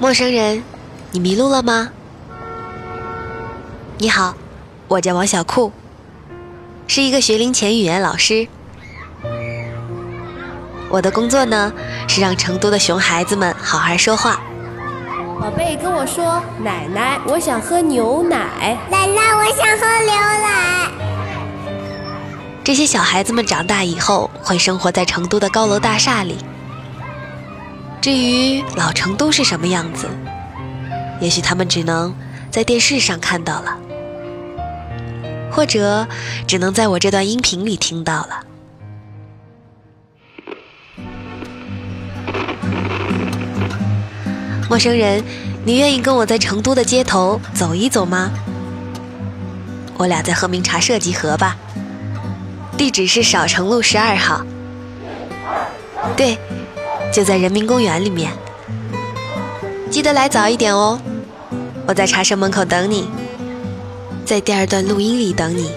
陌生人，你迷路了吗？你好，我叫王小酷，是一个学龄前语言老师。我的工作呢，是让成都的熊孩子们好好说话。宝贝跟我说：“奶奶，我想喝牛奶。”奶奶，我想喝牛奶。这些小孩子们长大以后会生活在成都的高楼大厦里。至于老成都是什么样子，也许他们只能在电视上看到了，或者只能在我这段音频里听到了。陌生人，你愿意跟我在成都的街头走一走吗？我俩在鹤鸣茶社集合吧，地址是少城路十二号。对。就在人民公园里面，记得来早一点哦。我在茶社门口等你，在第二段录音里等你。